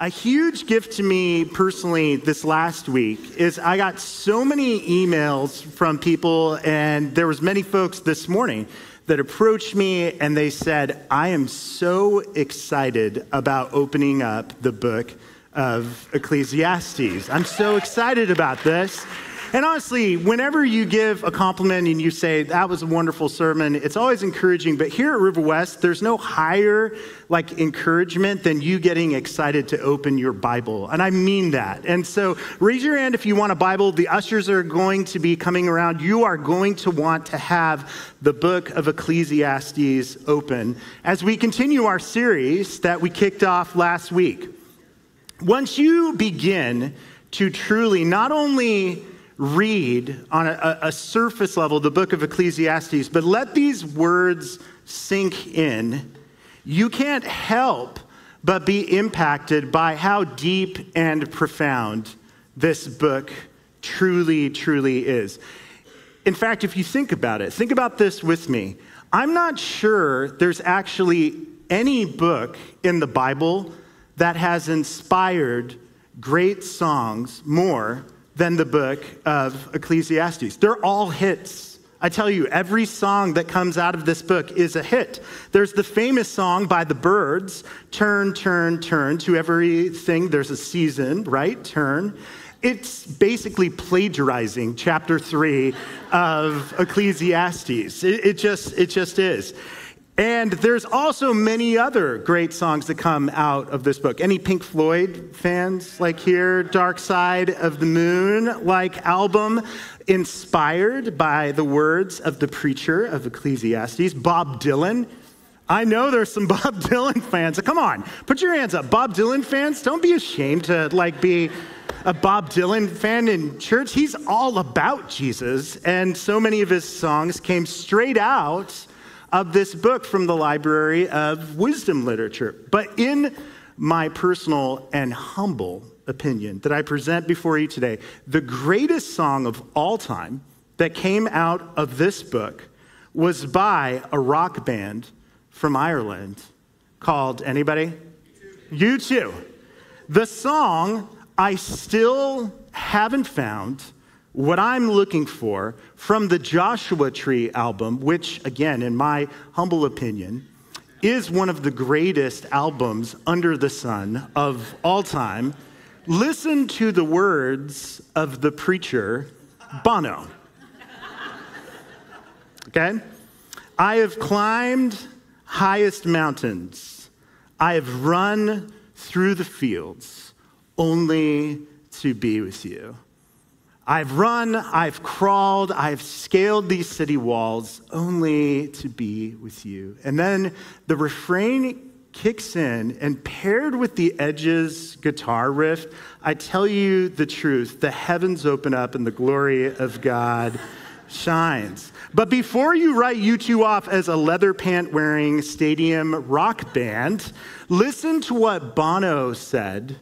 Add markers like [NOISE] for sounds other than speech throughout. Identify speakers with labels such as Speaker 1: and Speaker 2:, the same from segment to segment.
Speaker 1: A huge gift to me personally this last week is I got so many emails from people, and there was many folks this morning that approached me and they said, I am so excited about opening up the book of Ecclesiastes. I'm so excited about this. And honestly, whenever you give a compliment and you say, that was a wonderful sermon, it's always encouraging. But here at River West, there's no higher like encouragement than you getting excited to open your Bible. And I mean that. And so raise your hand if you want a Bible. The ushers are going to be coming around. You are going to want to have the book of Ecclesiastes open as we continue our series that we kicked off last week. Once you begin to truly not only read on a, a, surface level the book of Ecclesiastes, but let these words sink in, you can't help but be impacted by how deep and profound this book truly, truly is. In fact, if you think about it, think about this with me. I'm not sure there's actually any book in the Bible that has inspired great songs more than the book of Ecclesiastes. They're all hits. I tell you, every song that comes out of this book is a hit. There's the famous song by the Byrds, Turn, Turn, Turn. To everything, there's a season, right? Turn. It's basically plagiarizing chapter three of Ecclesiastes. It, it, just, it just is. And there's also many other great songs that come out of this book. Any Pink Floyd fans like here? Dark Side of the Moon like album inspired by the words of the preacher of Ecclesiastes, Bob Dylan. I know there's some [LAUGHS] Bob Dylan fans. Come on, put your hands up. Bob Dylan fans, don't be ashamed to like be a Bob Dylan fan in church. He's all about Jesus, and so many of his songs came straight out of this book from the Library of Wisdom Literature. But in my personal and humble opinion that I present before you today, the greatest song of all time that came out of this book was by a rock band from Ireland called anybody? U2. The song I still haven't found what I'm looking for from the Joshua Tree album, which, again, in my humble opinion, is one of the greatest albums under the sun of all time, listen to the words of the preacher, Bono. Okay? I have climbed highest mountains, I have run through the fields only to be with you. I've run, I've crawled, I've scaled these city walls only to be with you. And then the refrain kicks in, and paired with the Edge's guitar riff, I tell you the truth the heavens open up and the glory of God shines. But before you write U2 off as a leather pant wearing stadium rock band, listen to what Bono said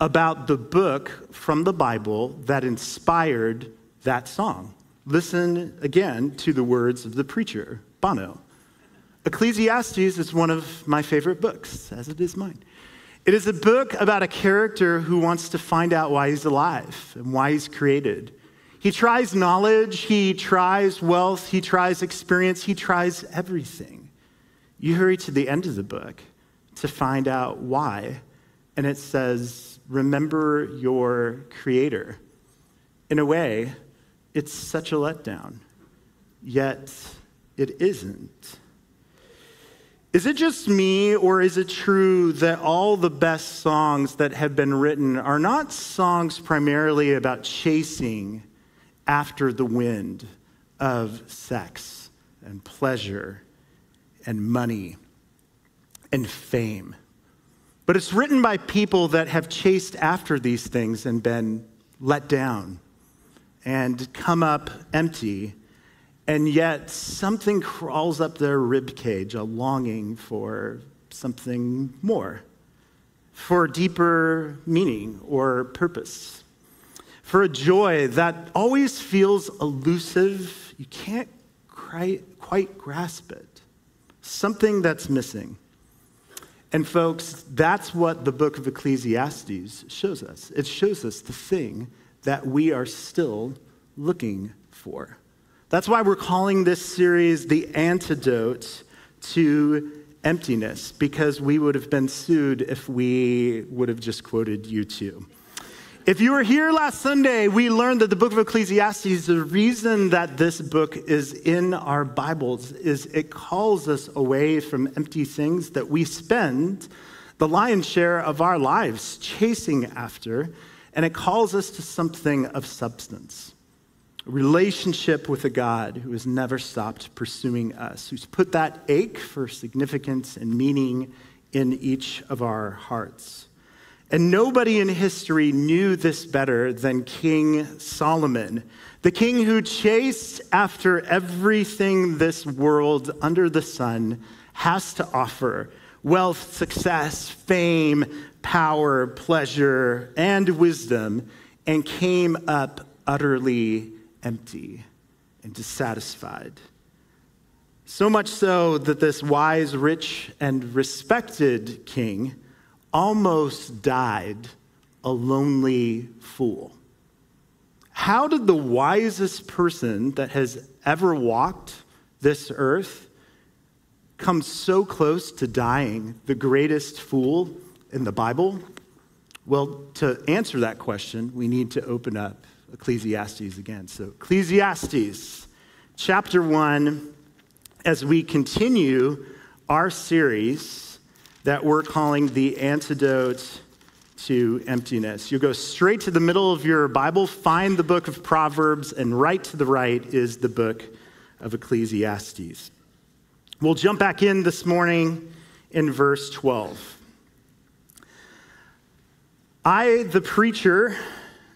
Speaker 1: about the book from the Bible that inspired that song. Listen again to the words of the preacher, Bono. Ecclesiastes is one of my favorite books, as it is mine. It is a book about a character who wants to find out why he's alive and why he's created. He tries knowledge, he tries wealth, he tries experience, he tries everything. You hurry to the end of the book to find out why, and it says, remember your Creator. In a way, it's such a letdown, yet it isn't. Is it just me, or is it true that all the best songs that have been written are not songs primarily about chasing after the wind of sex and pleasure and money and fame? But it's written by people that have chased after these things and been let down and come up empty. And yet something crawls up their ribcage a longing for something more, for deeper meaning or purpose, for a joy that always feels elusive. You can't quite grasp it, something that's missing. And, folks, that's what the book of Ecclesiastes shows us. It shows us the thing that we are still looking for. That's why we're calling this series The Antidote to Emptiness, because we would have been sued if we would have just quoted U2. If you were here last Sunday, we learned that the book of Ecclesiastes, the reason that this book is in our Bibles is it calls us away from empty things that we spend the lion's share of our lives chasing after, and it calls us to something of substance. A relationship with a God who has never stopped pursuing us, who's put that ache for significance and meaning in each of our hearts. And nobody in history knew this better than King Solomon, the king who chased after everything this world under the sun has to offer wealth, success, fame, power, pleasure, and wisdom, and came up utterly empty and dissatisfied. So much so that this wise, rich, and respected king almost died a lonely fool. How did the wisest person that has ever walked this earth come so close to dying, the greatest fool in the Bible? Well, to answer that question, we need to open up Ecclesiastes again. So, Ecclesiastes chapter 1, as we continue our series that we're calling the antidote to emptiness. You go straight to the middle of your Bible, find the book of Proverbs, and right to the right is the book of Ecclesiastes. We'll jump back in this morning in verse 12. I, the preacher,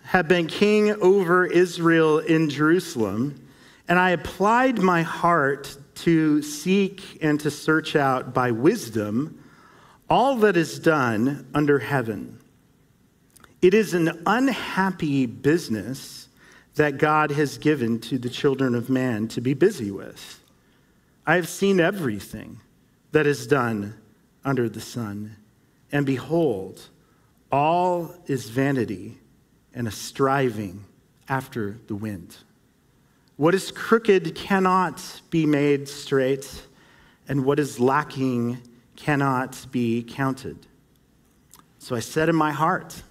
Speaker 1: have been king over Israel in Jerusalem, and I applied my heart to seek and to search out by wisdom all that is done under heaven. It is an unhappy business that God has given to the children of man to be busy with. I have seen everything that is done under the sun, and behold, all is vanity and a striving after the wind. What is crooked cannot be made straight, and what is lacking cannot be counted. So I said in my heart,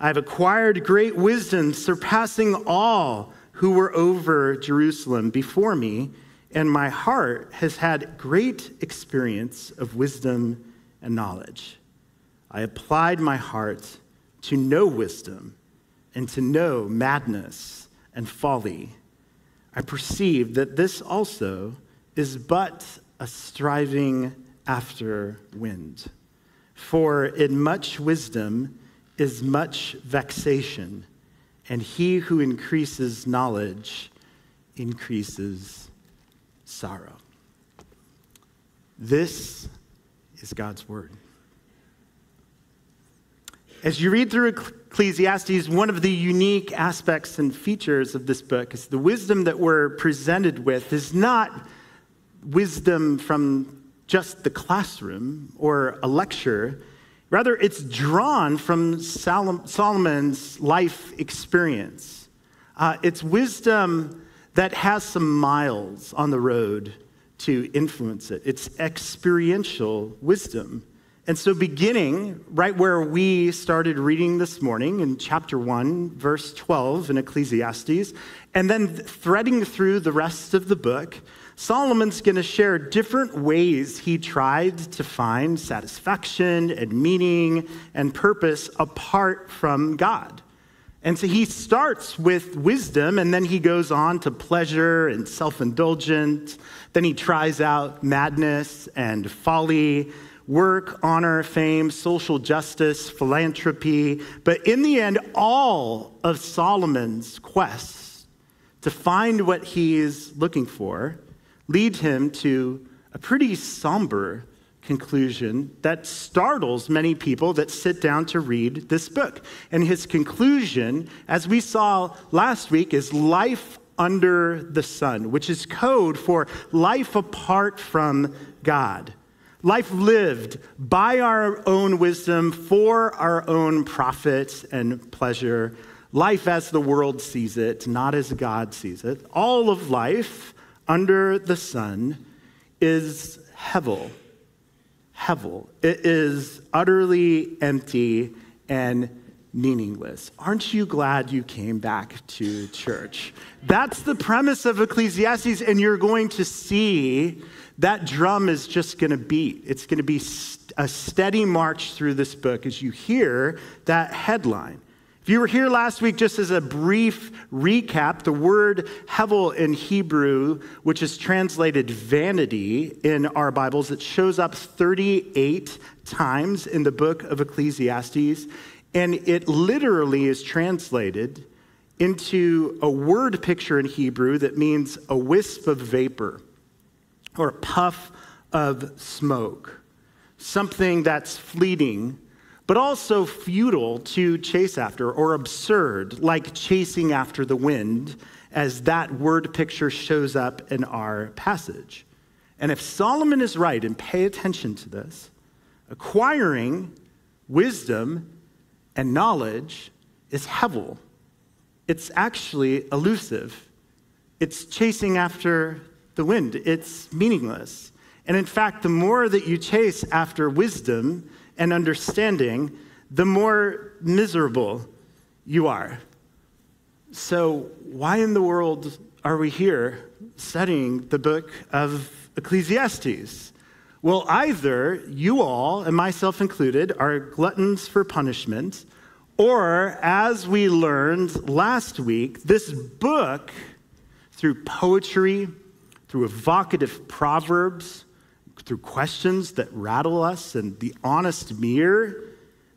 Speaker 1: I have acquired great wisdom, surpassing all who were over Jerusalem before me, and my heart has had great experience of wisdom and knowledge. I applied my heart to know wisdom and to know madness and folly. I perceived that this also is but a striving after wind. For in much wisdom is much vexation, and he who increases knowledge increases sorrow. This is God's word. As you read through Ecclesiastes, one of the unique aspects and features of this book is the wisdom that we're presented with is not wisdom from just the classroom or a lecture. Rather, it's drawn from Solomon's life experience. Uh, it's wisdom that has some miles on the road to influence it. It's experiential wisdom. And so, beginning right where we started reading this morning in chapter 1, verse 12 in Ecclesiastes, and then threading through the rest of the book, Solomon's going to share different ways he tried to find satisfaction and meaning and purpose apart from God. And so he starts with wisdom and then he goes on to pleasure and self indulgence. Then he tries out madness and folly, work, honor, fame, social justice, philanthropy. But in the end, all of Solomon's quests to find what he's looking for lead him to a pretty somber conclusion that startles many people that sit down to read this book. And his conclusion, as we saw last week, is life under the sun, which is code for life apart from God. life lived by our own wisdom for our own profit and pleasure, life as the world sees it, not as God sees it. All of life under the sun is hevel. Hevel. It is utterly empty and meaningless. Aren't you glad you came back to church? That's the premise of Ecclesiastes, and you're going to see that drum is just going to beat. It's going to be a steady march through this book as you hear that headline. If you were here last week, just as a brief recap, the word hevel in Hebrew, which is translated vanity in our Bibles, it shows up 38 times in the book of Ecclesiastes, and it literally is translated into a word picture in Hebrew that means a wisp of vapor or a puff of smoke, something that's fleeting but also futile to chase after or absurd, like chasing after the wind, as that word picture shows up in our passage. And if Solomon is right, and pay attention to this, acquiring wisdom and knowledge is hevel. It's actually elusive. It's chasing after the wind. It's meaningless. And in fact, the more that you chase after wisdom, and understanding, the more miserable you are. So, why in the world are we here studying the book of Ecclesiastes? Well, either you all, and myself included, are gluttons for punishment, or as we learned last week, this book, through poetry, through evocative proverbs, through questions that rattle us and the honest mirror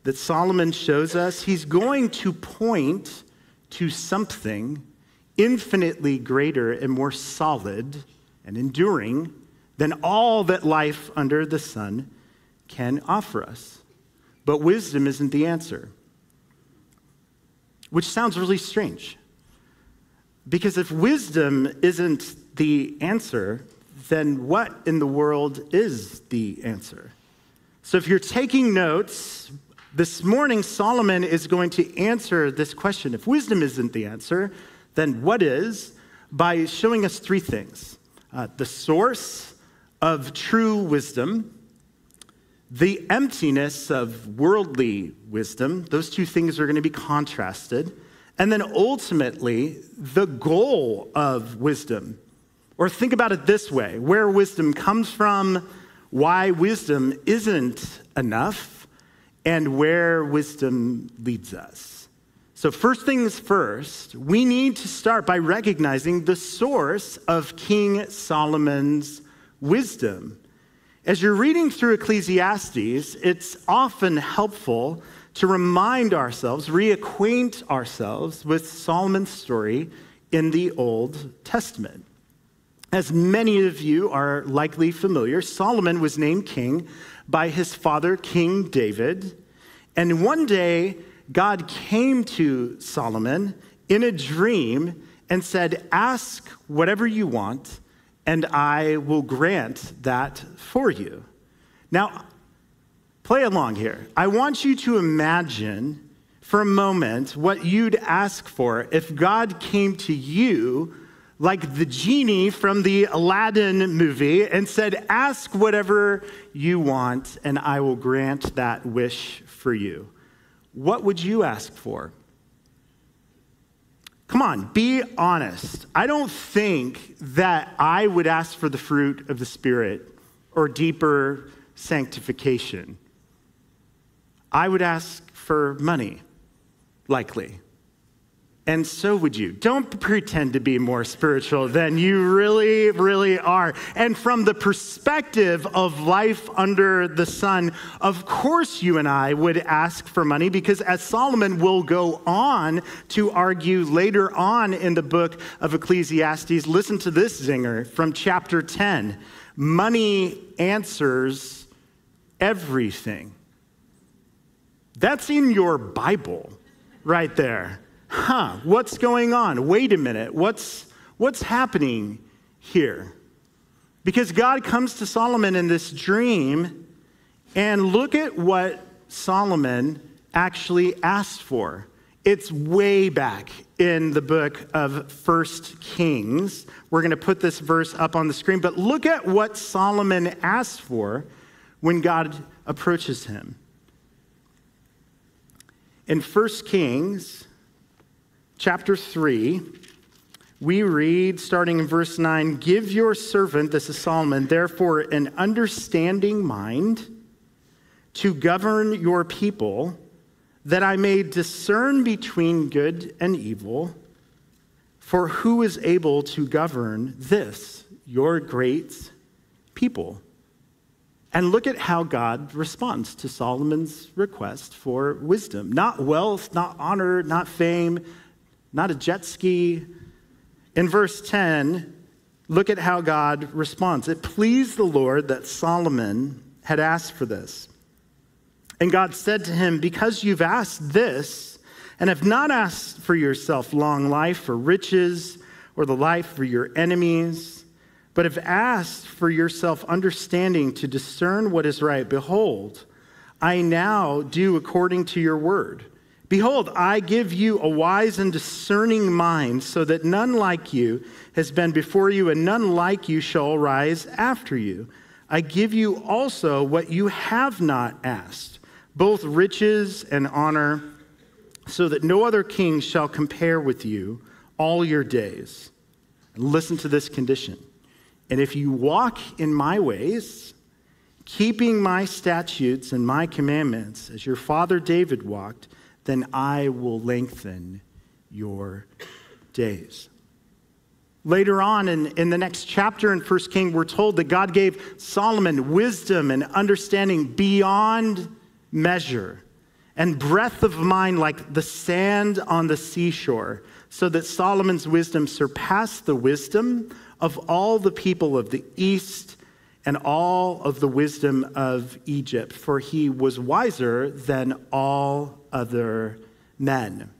Speaker 1: that Solomon shows us, he's going to point to something infinitely greater and more solid and enduring than all that life under the sun can offer us. But wisdom isn't the answer, which sounds really strange. Because if wisdom isn't the answer, then what in the world is the answer? So if you're taking notes, this morning Solomon is going to answer this question. If wisdom isn't the answer, then what is? By showing us three things uh, the source of true wisdom, the emptiness of worldly wisdom, those two things are going to be contrasted, and then ultimately, the goal of wisdom or think about it this way where wisdom comes from, why wisdom isn't enough, and where wisdom leads us. So, first things first, we need to start by recognizing the source of King Solomon's wisdom. As you're reading through Ecclesiastes, it's often helpful to remind ourselves, reacquaint ourselves with Solomon's story in the Old Testament. As many of you are likely familiar, Solomon was named king by his father, King David. And one day, God came to Solomon in a dream and said, Ask whatever you want, and I will grant that for you. Now, play along here. I want you to imagine for a moment what you'd ask for if God came to you like the genie from the Aladdin movie and said, Ask whatever you want, and I will grant that wish for you. What would you ask for? Come on, be honest. I don't think that I would ask for the fruit of the Spirit or deeper sanctification. I would ask for money, likely and so would you. Don't pretend to be more spiritual than you really, really are. And from the perspective of life under the sun, of course you and I would ask for money because, as Solomon will go on to argue later on in the book of Ecclesiastes, listen to this zinger from chapter 10 money answers everything. That's in your Bible right there huh, what's going on? Wait a minute, what's, what's happening here? Because God comes to Solomon in this dream, and look at what Solomon actually asked for. It's way back in the book of First Kings. We're going to put this verse up on the screen, but look at what Solomon asked for when God approaches him. In First Kings chapter 3, we read, starting in verse 9, Give your servant, this is Solomon, therefore an understanding mind to govern your people, that I may discern between good and evil. For who is able to govern this, your great people? And look at how God responds to Solomon's request for wisdom. Not wealth, not honor, not fame, not a jet ski, in verse 10, look at how God responds. It pleased the Lord that Solomon had asked for this. And God said to him, Because you've asked this, and have not asked for yourself long life or riches or the life for your enemies, but have asked for yourself understanding to discern what is right, behold, I now do according to your word. Behold, I give you a wise and discerning mind, so that none like you has been before you, and none like you shall rise after you. I give you also what you have not asked, both riches and honor, so that no other king shall compare with you all your days. Listen to this condition. And if you walk in my ways, keeping my statutes and my commandments, as your father David walked, then I will lengthen your days. Later on in, in the next chapter in 1 King, we're told that God gave Solomon wisdom and understanding beyond measure and breadth of mind like the sand on the seashore, so that Solomon's wisdom surpassed the wisdom of all the people of the east and all of the wisdom of Egypt, for he was wiser than all other men.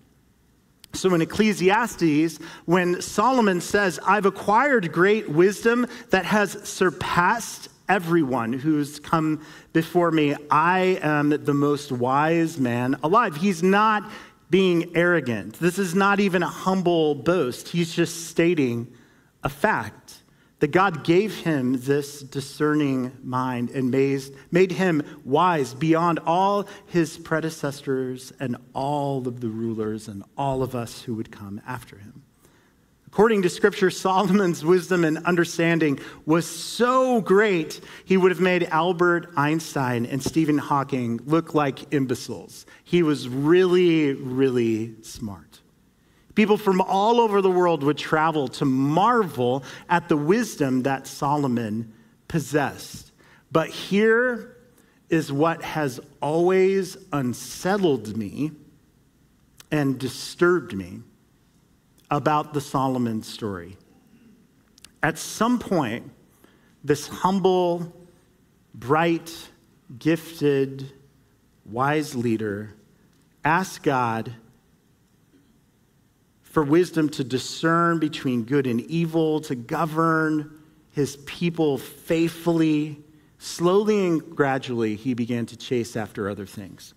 Speaker 1: So in Ecclesiastes, when Solomon says, I've acquired great wisdom that has surpassed everyone who's come before me, I am the most wise man alive. He's not being arrogant. This is not even a humble boast. He's just stating a fact that God gave him this discerning mind and made, him wise beyond all his predecessors and all of the rulers and all of us who would come after him. According to scripture, [LAUGHS] Solomon's wisdom and understanding was so great, he would have made Albert Einstein and Stephen Hawking look like imbeciles. He was really, really smart. People from all over the world would travel to marvel at the wisdom that Solomon possessed. But here is what has always unsettled me and disturbed me about the Solomon story. At some point, this humble, bright, gifted, wise leader asked God for wisdom to discern between good and evil, to govern his people faithfully. Slowly and gradually, he began to chase after other things.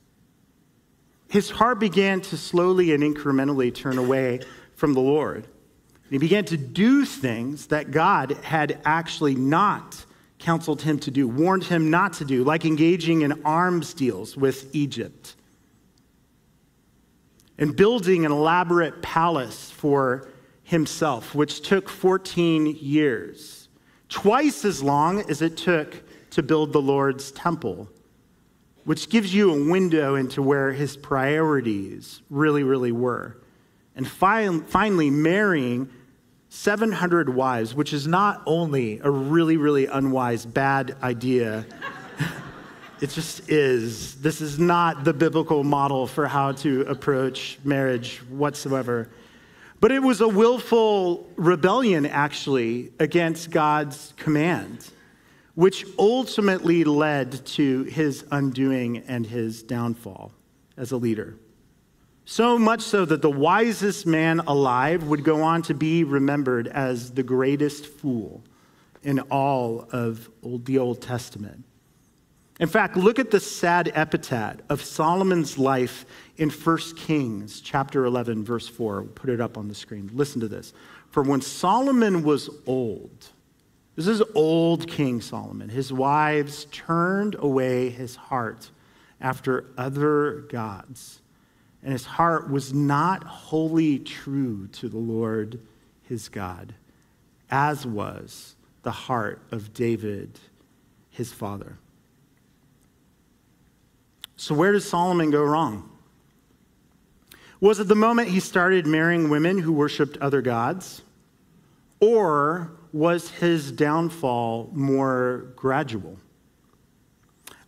Speaker 1: His heart began to slowly and incrementally turn away from the Lord. He began to do things that God had actually not counseled him to do, warned him not to do, like engaging in arms deals with Egypt and building an elaborate palace for himself, which took 14 years, twice as long as it took to build the Lord's temple, which gives you a window into where his priorities really, really were. And fi- finally, marrying 700 wives, which is not only a really, really unwise, bad idea. It just is. This is not the biblical model for how to approach marriage whatsoever. But it was a willful rebellion, actually, against God's command, which ultimately led to his undoing and his downfall as a leader. So much so that the wisest man alive would go on to be remembered as the greatest fool in all of the Old Testament. In fact, look at the sad epitaph of Solomon's life in 1 Kings chapter 11 verse 4. We'll put it up on the screen. Listen to this. For when Solomon was old, this is old King Solomon, his wives turned away his heart after other gods, and his heart was not wholly true to the Lord his God, as was the heart of David his father. So, where does Solomon go wrong? Was it the moment he started marrying women who worshiped other gods? Or was his downfall more gradual?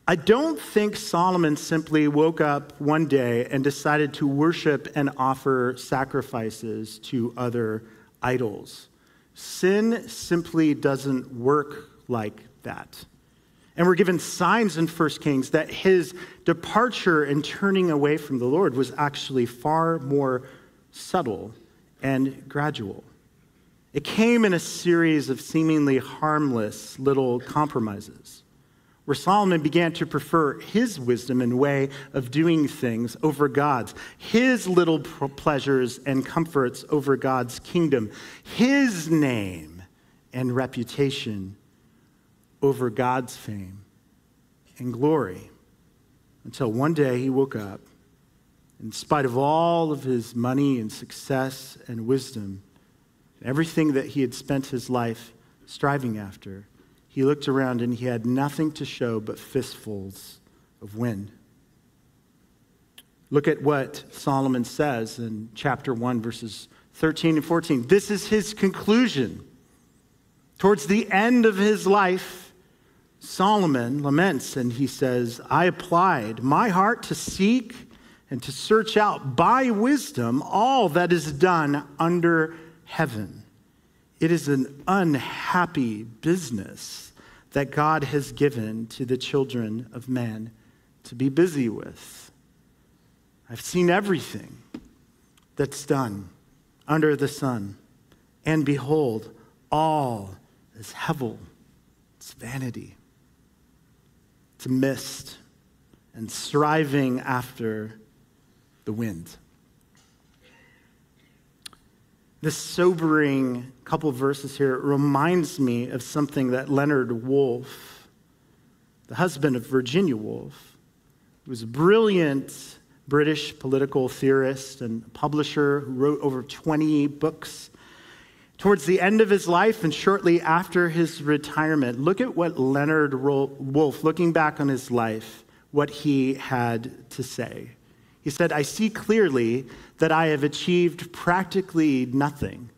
Speaker 1: I don't think Solomon simply woke up one day and decided to worship and offer sacrifices to other idols. Sin simply doesn't work like that. And we're given signs in 1 Kings that his departure and turning away from the Lord was actually far more subtle and gradual. It came in a series of seemingly harmless little compromises where Solomon began to prefer his wisdom and way of doing things over God's, his little pleasures and comforts over God's kingdom, his name and reputation over God's fame and glory. Until one day he woke up, in spite of all of his money and success and wisdom, everything that he had spent his life striving after, he looked around and he had nothing to show but fistfuls of wind. Look at what Solomon says in chapter 1, verses 13 and 14. This is his conclusion. Towards the end of his life, Solomon laments and he says, I applied my heart to seek and to search out by wisdom all that is done under heaven. It is an unhappy business that God has given to the children of man to be busy with. I've seen everything that's done under the sun, and behold, all is hevel, it's vanity to mist and striving after the wind. This sobering couple verses here reminds me of something that Leonard Woolf, the husband of Virginia Woolf, who was a brilliant British political theorist and publisher who wrote over 20 books Towards the end of his life and shortly after his retirement, look at what Leonard Woolf, looking back on his life, what he had to say. He said, I see clearly that I have achieved practically nothing.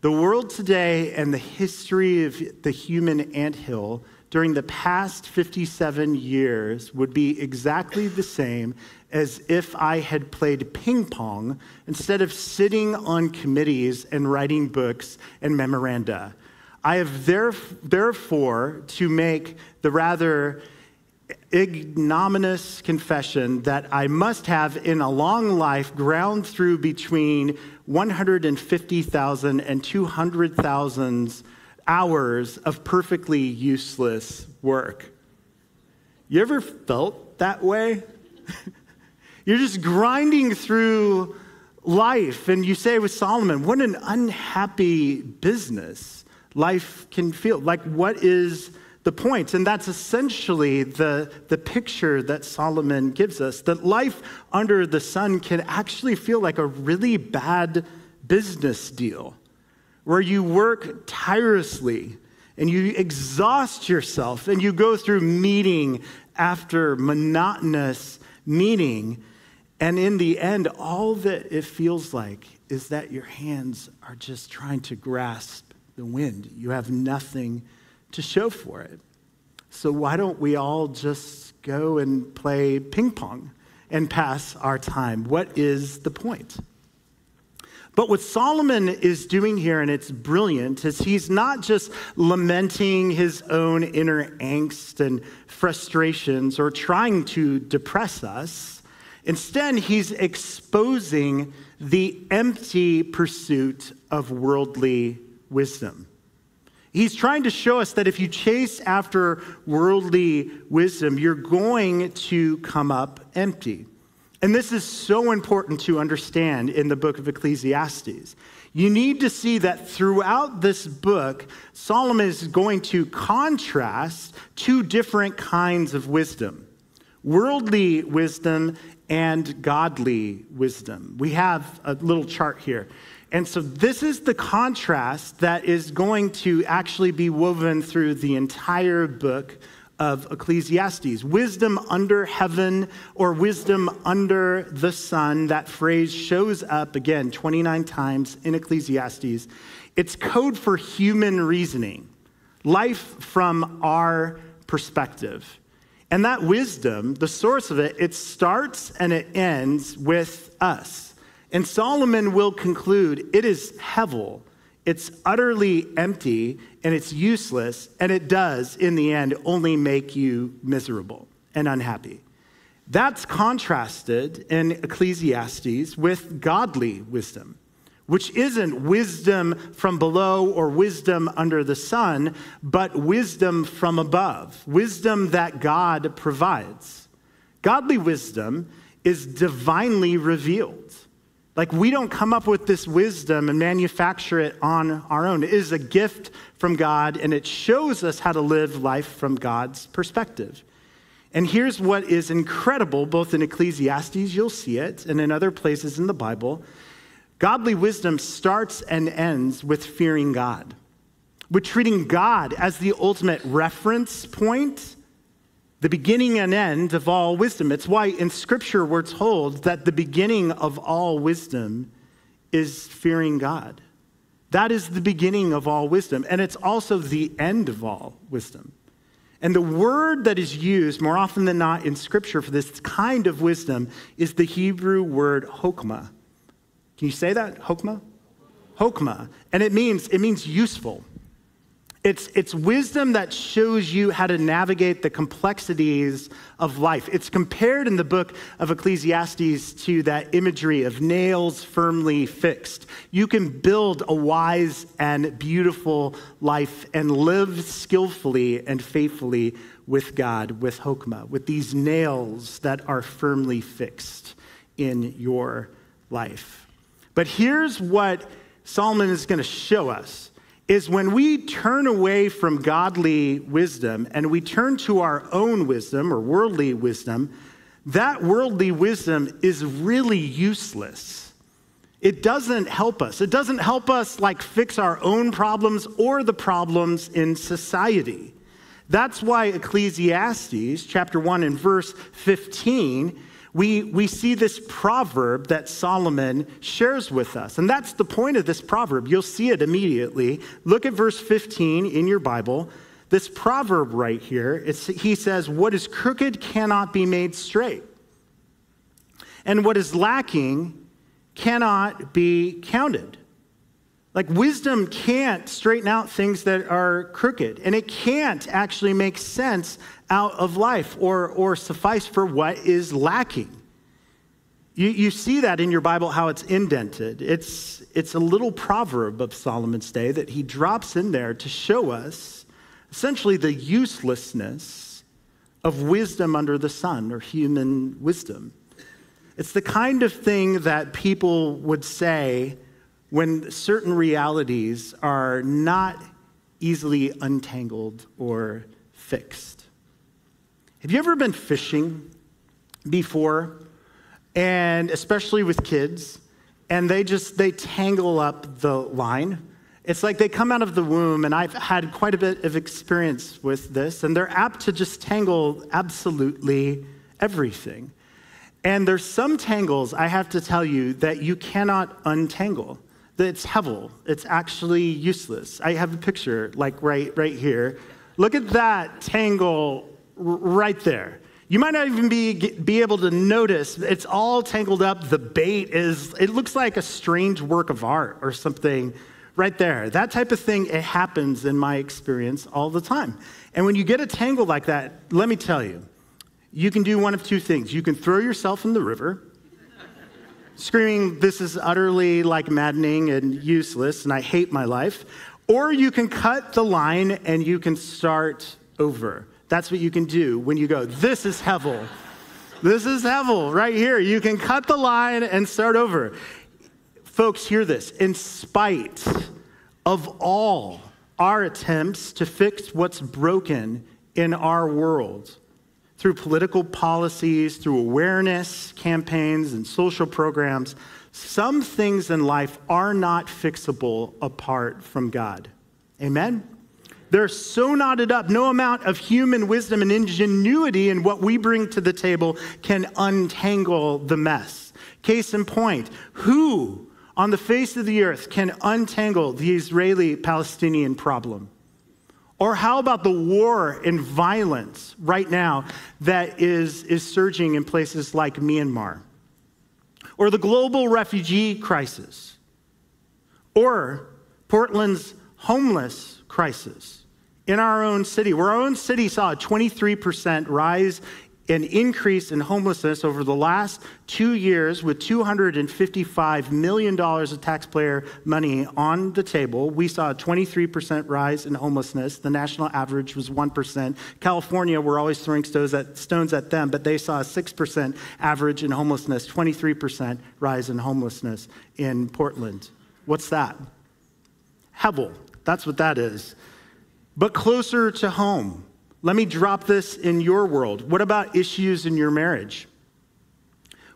Speaker 1: The world today and the history of the human anthill during the past 57 years would be exactly the same as if I had played ping pong instead of sitting on committees and writing books and memoranda. I have therefore to make the rather ignominious confession that I must have in a long life ground through between 150,000 and 200,000 hours of perfectly useless work. You ever felt that way? [LAUGHS] You're just grinding through life, and you say with Solomon, what an unhappy business life can feel. Like, what is the point? And that's essentially the, the picture that Solomon gives us that life under the sun can actually feel like a really bad business deal where you work tirelessly and you exhaust yourself and you go through meeting after monotonous meeting and in the end, all that it feels like is that your hands are just trying to grasp the wind. You have nothing to show for it. So, why don't we all just go and play ping pong and pass our time? What is the point? But what Solomon is doing here, and it's brilliant, is he's not just lamenting his own inner angst and frustrations or trying to depress us. Instead, he's exposing the empty pursuit of worldly wisdom. He's trying to show us that if you chase after worldly wisdom, you're going to come up empty. And this is so important to understand in the book of Ecclesiastes. You need to see that throughout this book, Solomon is going to contrast two different kinds of wisdom worldly wisdom and godly wisdom. We have a little chart here. And so, this is the contrast that is going to actually be woven through the entire book of Ecclesiastes. Wisdom under heaven or wisdom under the sun, that phrase shows up again 29 times in Ecclesiastes. It's code for human reasoning, life from our perspective. And that wisdom, the source of it, it starts and it ends with us. And Solomon will conclude it is hevel it's utterly empty and it's useless, and it does, in the end, only make you miserable and unhappy. That's contrasted in Ecclesiastes with godly wisdom, which isn't wisdom from below or wisdom under the sun, but wisdom from above, wisdom that God provides. Godly wisdom is divinely revealed. Like, we don't come up with this wisdom and manufacture it on our own. It is a gift from God, and it shows us how to live life from God's perspective. And here's what is incredible, both in Ecclesiastes, you'll see it, and in other places in the Bible. Godly wisdom starts and ends with fearing God, with treating God as the ultimate reference point the beginning and end of all wisdom. It's why in Scripture we're told that the beginning of all wisdom is fearing God. That is the beginning of all wisdom, and it's also the end of all wisdom. And the word that is used more often than not in Scripture for this kind of wisdom is the Hebrew word hokmah. Can you say that? Hokmah? Hokmah. And it means, it means useful. It's, it's wisdom that shows you how to navigate the complexities of life. It's compared in the book of Ecclesiastes to that imagery of nails firmly fixed. You can build a wise and beautiful life and live skillfully and faithfully with God, with Hokmah, with these nails that are firmly fixed in your life. But here's what Solomon is going to show us is when we turn away from godly wisdom and we turn to our own wisdom or worldly wisdom, that worldly wisdom is really useless. It doesn't help us. It doesn't help us like fix our own problems or the problems in society. That's why Ecclesiastes chapter 1 and verse 15 we, we see this proverb that Solomon shares with us. And that's the point of this proverb. You'll see it immediately. Look at verse 15 in your Bible. This proverb right here, he says, What is crooked cannot be made straight, and what is lacking cannot be counted. Like wisdom can't straighten out things that are crooked, and it can't actually make sense out of life or, or suffice for what is lacking. You, you see that in your Bible, how it's indented. It's, it's a little proverb of Solomon's day that he drops in there to show us essentially the uselessness of wisdom under the sun or human wisdom. It's the kind of thing that people would say when certain realities are not easily untangled or fixed. Have you ever been fishing before? And especially with kids, and they just they tangle up the line. It's like they come out of the womb, and I've had quite a bit of experience with this, and they're apt to just tangle absolutely everything. And there's some tangles, I have to tell you, that you cannot untangle that it's hevel. It's actually useless. I have a picture, like right, right here. Look at that tangle right there. You might not even be, be able to notice. It's all tangled up. The bait is, it looks like a strange work of art or something right there. That type of thing, it happens in my experience all the time. And when you get a tangle like that, let me tell you, you can do one of two things. You can throw yourself in the river screaming, This is utterly like maddening and useless, and I hate my life. Or you can cut the line and you can start over. That's what you can do when you go, This is Hevel. This is Hevel right here. You can cut the line and start over. Folks, hear this. In spite of all our attempts to fix what's broken in our world, through political policies, through awareness campaigns and social programs, some things in life are not fixable apart from God. Amen? They're so knotted up, no amount of human wisdom and ingenuity in what we bring to the table can untangle the mess. Case in point, who on the face of the earth can untangle the Israeli Palestinian problem? Or how about the war and violence right now that is, is surging in places like Myanmar? or the global refugee crisis, or Portland's homeless crisis in our own city, where our own city saw a 23% rise an increase in homelessness over the last two years with $255 million of taxpayer money on the table. We saw a 23% rise in homelessness. The national average was 1%. California, we're always throwing stones at, stones at them, but they saw a 6% average in homelessness, 23% rise in homelessness in Portland. What's that? Hevel. That's what that is. But closer to home. Let me drop this in your world. What about issues in your marriage?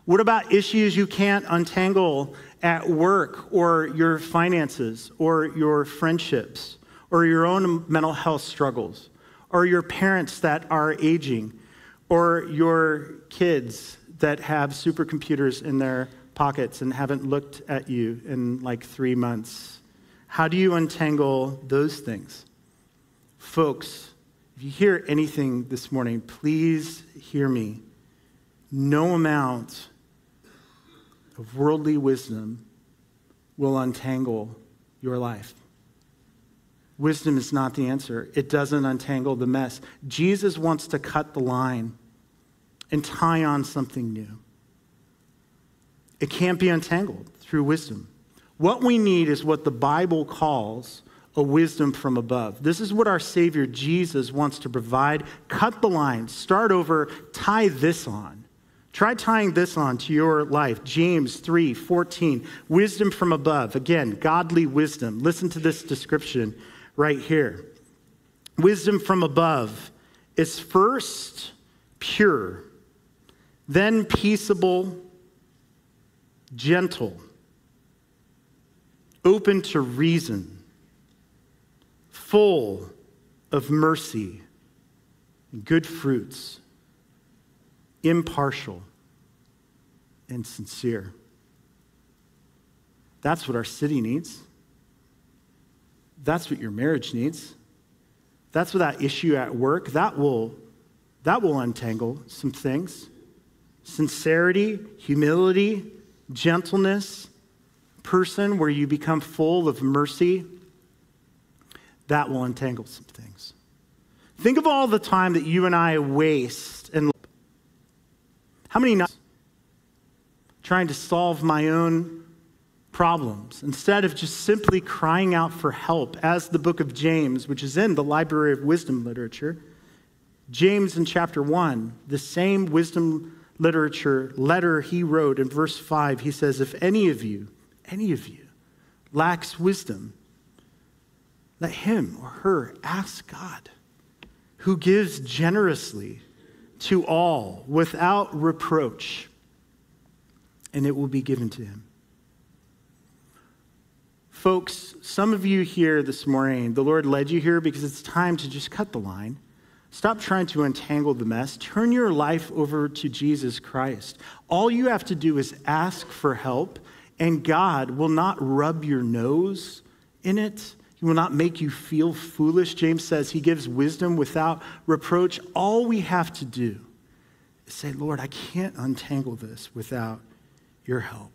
Speaker 1: What about issues you can't untangle at work or your finances or your friendships or your own mental health struggles or your parents that are aging or your kids that have supercomputers in their pockets and haven't looked at you in like three months? How do you untangle those things? Folks, if you hear anything this morning, please hear me. No amount of worldly wisdom will untangle your life. Wisdom is not the answer, it doesn't untangle the mess. Jesus wants to cut the line and tie on something new. It can't be untangled through wisdom. What we need is what the Bible calls a wisdom from above. This is what our Savior Jesus wants to provide. Cut the line, start over, tie this on. Try tying this on to your life. James 3 14, wisdom from above. Again, godly wisdom. Listen to this description right here. Wisdom from above is first pure, then peaceable, gentle, open to reason full of mercy good fruits, impartial and sincere. That's what our city needs. That's what your marriage needs. That's what that issue at work, that will, that will untangle some things. Sincerity, humility, gentleness, person where you become full of mercy that will untangle some things. Think of all the time that you and I waste and how many nights trying to solve my own problems instead of just simply crying out for help as the book of James, which is in the Library of Wisdom literature. James in chapter 1, the same wisdom literature letter he wrote in verse 5, he says, If any of you, any of you, lacks wisdom, let him or her ask God, who gives generously to all without reproach, and it will be given to him. Folks, some of you here this morning, the Lord led you here because it's time to just cut the line. Stop trying to untangle the mess. Turn your life over to Jesus Christ. All you have to do is ask for help, and God will not rub your nose in it. He will not make you feel foolish. James says he gives wisdom without reproach. All we have to do is say, Lord, I can't untangle this without your help.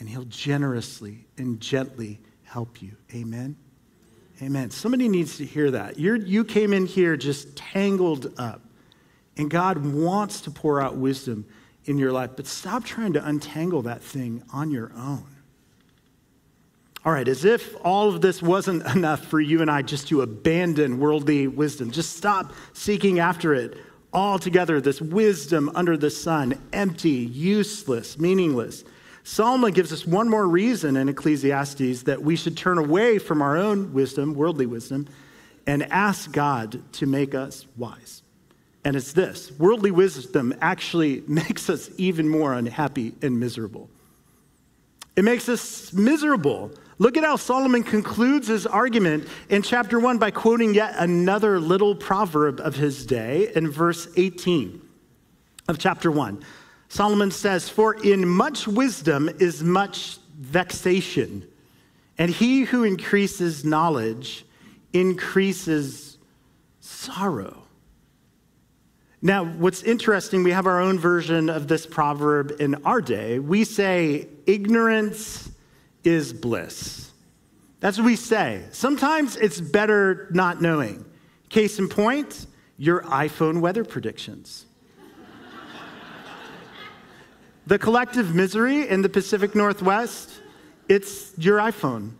Speaker 1: And he'll generously and gently help you. Amen. Amen. Somebody needs to hear that. You're, you came in here just tangled up, and God wants to pour out wisdom in your life, but stop trying to untangle that thing on your own. All right, as if all of this wasn't [LAUGHS] enough for you and I just to abandon worldly wisdom, just stop seeking after it altogether. This wisdom under the sun, empty, useless, meaningless. Solomon gives us one more reason in Ecclesiastes that we should turn away from our own wisdom, worldly wisdom, and ask God to make us wise. And it's this worldly wisdom actually [LAUGHS] makes us even more unhappy and miserable. It makes us miserable. Look at how Solomon concludes his argument in chapter 1 by quoting yet another little proverb of his day in verse 18 of chapter 1. Solomon says, For in much wisdom is much vexation, and he who increases knowledge increases sorrow. Now, what's interesting, we have our own version of this proverb in our day. We say, ignorance is bliss. That's what we say. Sometimes it's better not knowing. Case in point, your iPhone weather predictions. the collective misery in the Pacific Northwest, it's your iPhone.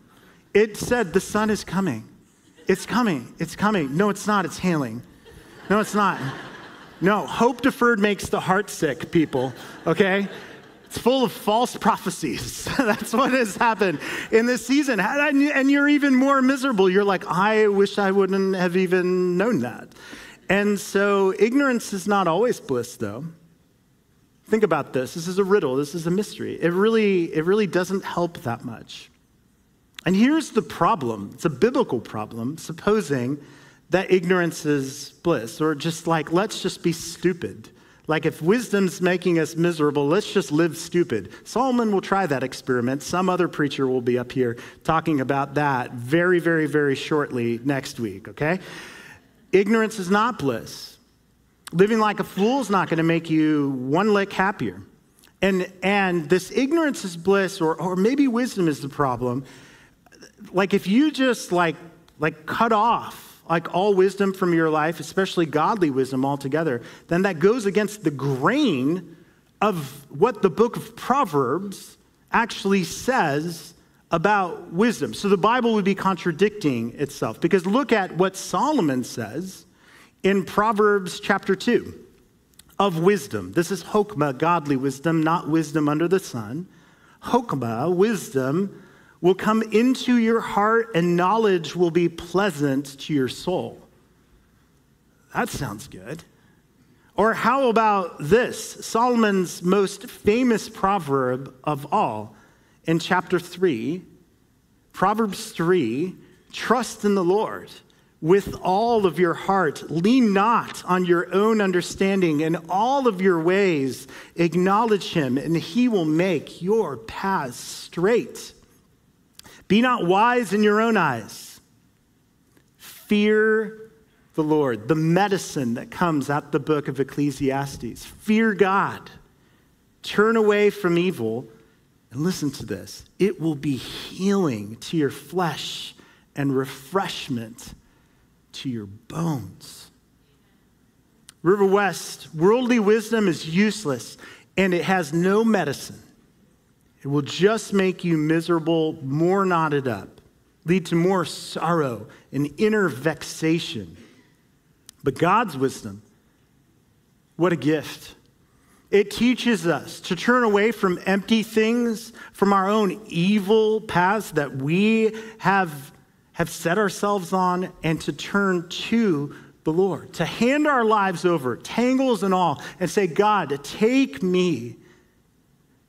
Speaker 1: It said the sun is coming. It's coming. It's coming. No, it's not. It's hailing. No, it's not. No, hope deferred makes the heart sick, people, okay? It's full of false prophecies. [LAUGHS] That's what has happened in this season. And you're even more miserable. You're like, I wish I wouldn't have even known that. And so ignorance is not always bliss, though. Think about this. This is a riddle. This is a mystery. It really, it really doesn't help that much. And here's the problem it's a biblical problem, supposing that ignorance is bliss, or just like, let's just be stupid. Like, if wisdom's making us miserable, let's just live stupid. Solomon will try that experiment. Some other preacher will be up here talking about that very, very, very shortly next week, okay? Ignorance is not bliss. Living like a fool is not going to make you one lick happier. And, and this ignorance is bliss, or, or maybe wisdom is the problem. Like, if you just like, like cut off like all wisdom from your life, especially godly wisdom altogether, then that goes against the grain of what the book of Proverbs actually says about wisdom. So the Bible would be contradicting itself because look at what Solomon says in Proverbs chapter 2 of wisdom. This is Hokmah, godly wisdom, not wisdom under the sun. Hokmah, wisdom will come into your heart and knowledge will be pleasant to your soul. That sounds good. Or how about this? Solomon's most famous proverb of all in chapter 3, Proverbs 3 trust in the Lord with all of your heart. Lean not on your own understanding. In all of your ways, acknowledge him, and he will make your paths straight. Be not wise in your own eyes. Fear the Lord, the medicine that comes out the book of Ecclesiastes. Fear God. Turn away from evil. And listen to this it will be healing to your flesh and refreshment to your bones. River West, worldly wisdom is useless and it has no medicine. It will just make you miserable, more knotted up, lead to more sorrow and inner vexation. But God's wisdom, what a gift. It teaches us to turn away from empty things, from our own evil paths that we have, have set ourselves on, and to turn to the Lord, to hand our lives over, tangles and all, and say, God, take me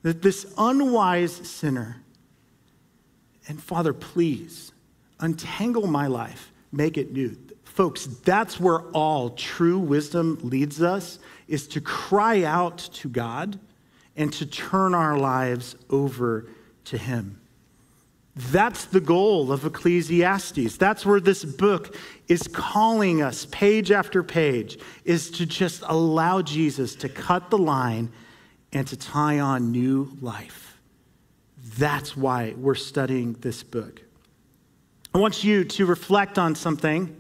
Speaker 1: that this unwise sinner, and Father, please untangle my life, make it new. Folks, that's where all true wisdom leads us is to cry out to God and to turn our lives over to him. That's the goal of Ecclesiastes. That's where this book is calling us page after page is to just allow Jesus to cut the line and to tie on new life. That's why we're studying this book. I want you to reflect on something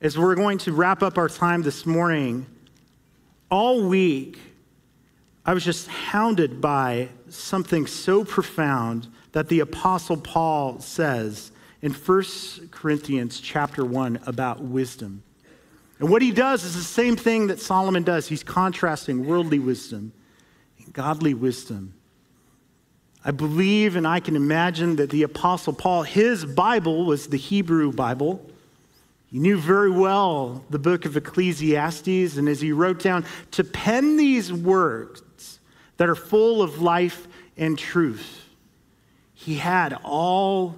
Speaker 1: as we're going to wrap up our time this morning. All week, I was just hounded by something so profound that the apostle Paul says in 1 Corinthians chapter 1 about wisdom. And what he does is the same thing that Solomon does. He's contrasting worldly wisdom and godly wisdom. I believe and I can imagine that the Apostle Paul, his Bible was the Hebrew Bible. He knew very well the book of Ecclesiastes, and as he wrote down, to pen these words that are full of life and truth, he had all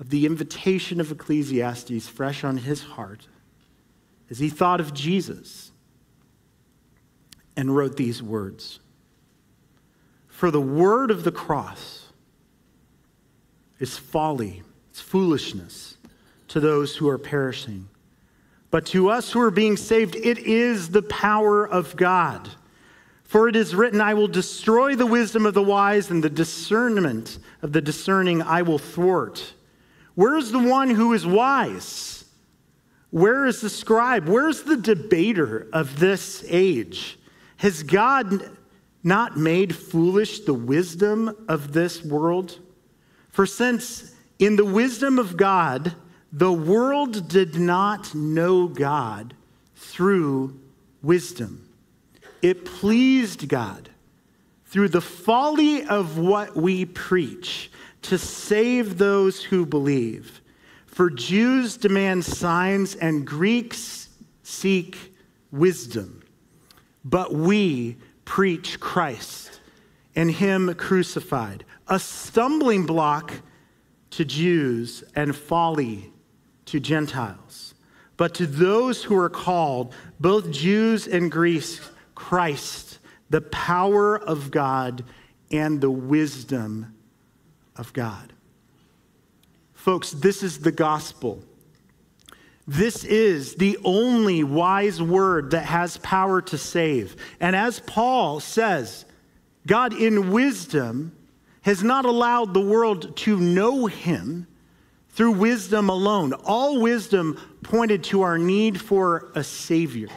Speaker 1: of the invitation of Ecclesiastes fresh on his heart as he thought of Jesus and wrote these words For the word of the cross is folly, it's foolishness to those who are perishing. But to us who are being saved, it is the power of God. For it is written, I will destroy the wisdom of the wise, and the discernment of the discerning I will thwart. Where is the one who is wise? Where is the scribe? Where's the debater of this age? Has God not made foolish the wisdom of this world? For since in the wisdom of God, the world did not know God through wisdom, it pleased God through the folly of what we preach to save those who believe. For Jews demand signs and Greeks seek wisdom. But we preach Christ and Him crucified, a stumbling block to Jews and folly to Gentiles. But to those who are called, both Jews and Greeks, Christ, the power of God and the wisdom of God. Folks, this is the gospel. This is the only wise word that has power to save. And as Paul says, God in wisdom has not allowed the world to know him through wisdom alone. All wisdom pointed to our need for a Savior.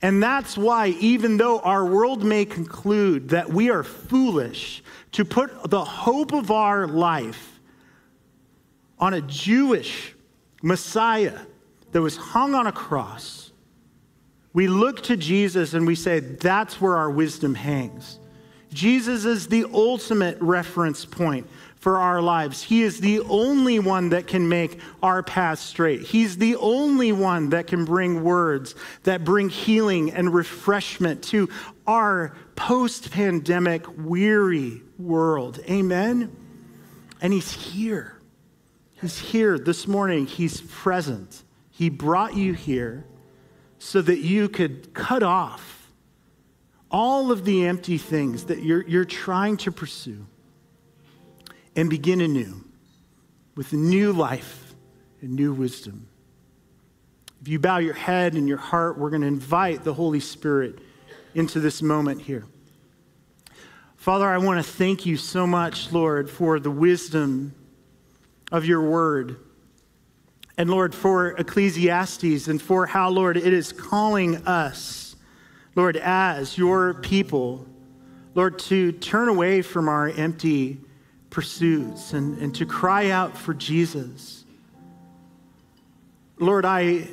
Speaker 1: And that's why, even though our world may conclude that we are foolish to put the hope of our life on a Jewish Messiah that was hung on a cross, we look to Jesus and we say, that's where our wisdom hangs. Jesus is the ultimate reference point for our lives. He is the only one that can make our path straight. He's the only one that can bring words that bring healing and refreshment to our post pandemic weary world. Amen? And He's here. He's here this morning. He's present. He brought you here so that you could cut off all of the empty things that you're, you're trying to pursue and begin anew with a new life and new wisdom. If you bow your head and your heart, we're going to invite the Holy Spirit into this moment here. Father, I want to thank you so much, Lord, for the wisdom of your word. And Lord, for Ecclesiastes and for how, Lord, it is calling us, Lord, as your people, Lord, to turn away from our empty pursuits and, and to cry out for Jesus. Lord, I,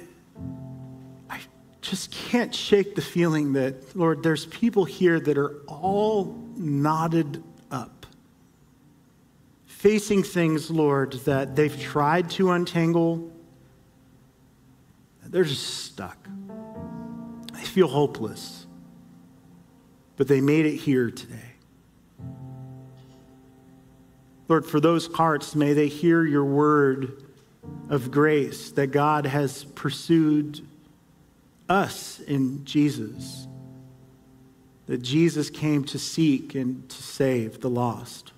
Speaker 1: I just can't shake the feeling that, Lord, there's people here that are all knotted facing things, Lord, that they've tried to untangle. They're just stuck. They feel hopeless. But they made it here today. Lord, for those hearts, may they hear your word of grace that God has pursued us in Jesus, that Jesus came to seek and to save the lost.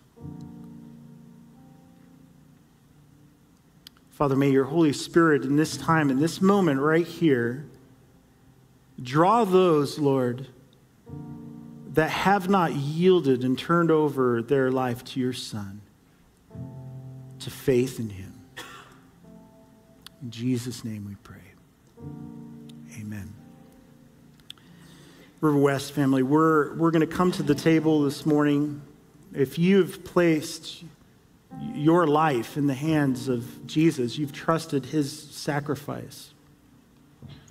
Speaker 1: Father, may your Holy Spirit in this time, in this moment right here, draw those, Lord, that have not yielded and turned over their life to your Son, to faith in him. In Jesus' name we pray. Amen. River West family, we're, we're going to come to the table this morning. If you've placed your life in the hands of Jesus, you've trusted his sacrifice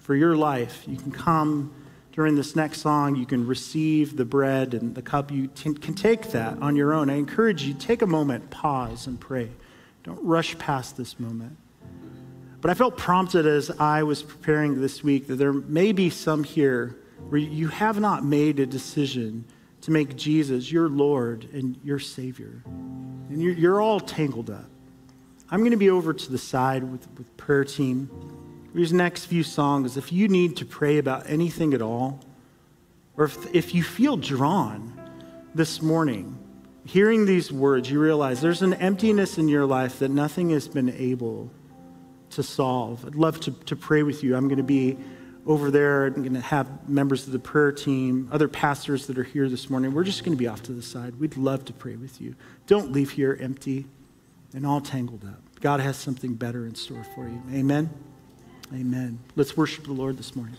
Speaker 1: for your life, you can come during this next song. You can receive the bread and the cup. You can take that on your own. I encourage you, take a moment, pause, and pray. Don't rush past this moment. But I felt prompted as I was preparing this week that there may be some here where you have not made a decision to make Jesus your Lord and your Savior. And you're, you're all tangled up. I'm going to be over to the side with, with prayer team. These next few songs, if you need to pray about anything at all, or if, if you feel drawn this morning, hearing these words, you realize there's an emptiness in your life that nothing has been able to solve. I'd love to, to pray with you. I'm going to be over there. I'm going to have members of the prayer team, other pastors that are here this morning. We're just going to be off to the side. We'd love to pray with you. Don't leave here empty and all tangled up. God has something better in store for you. Amen. Amen. Let's worship the Lord this morning.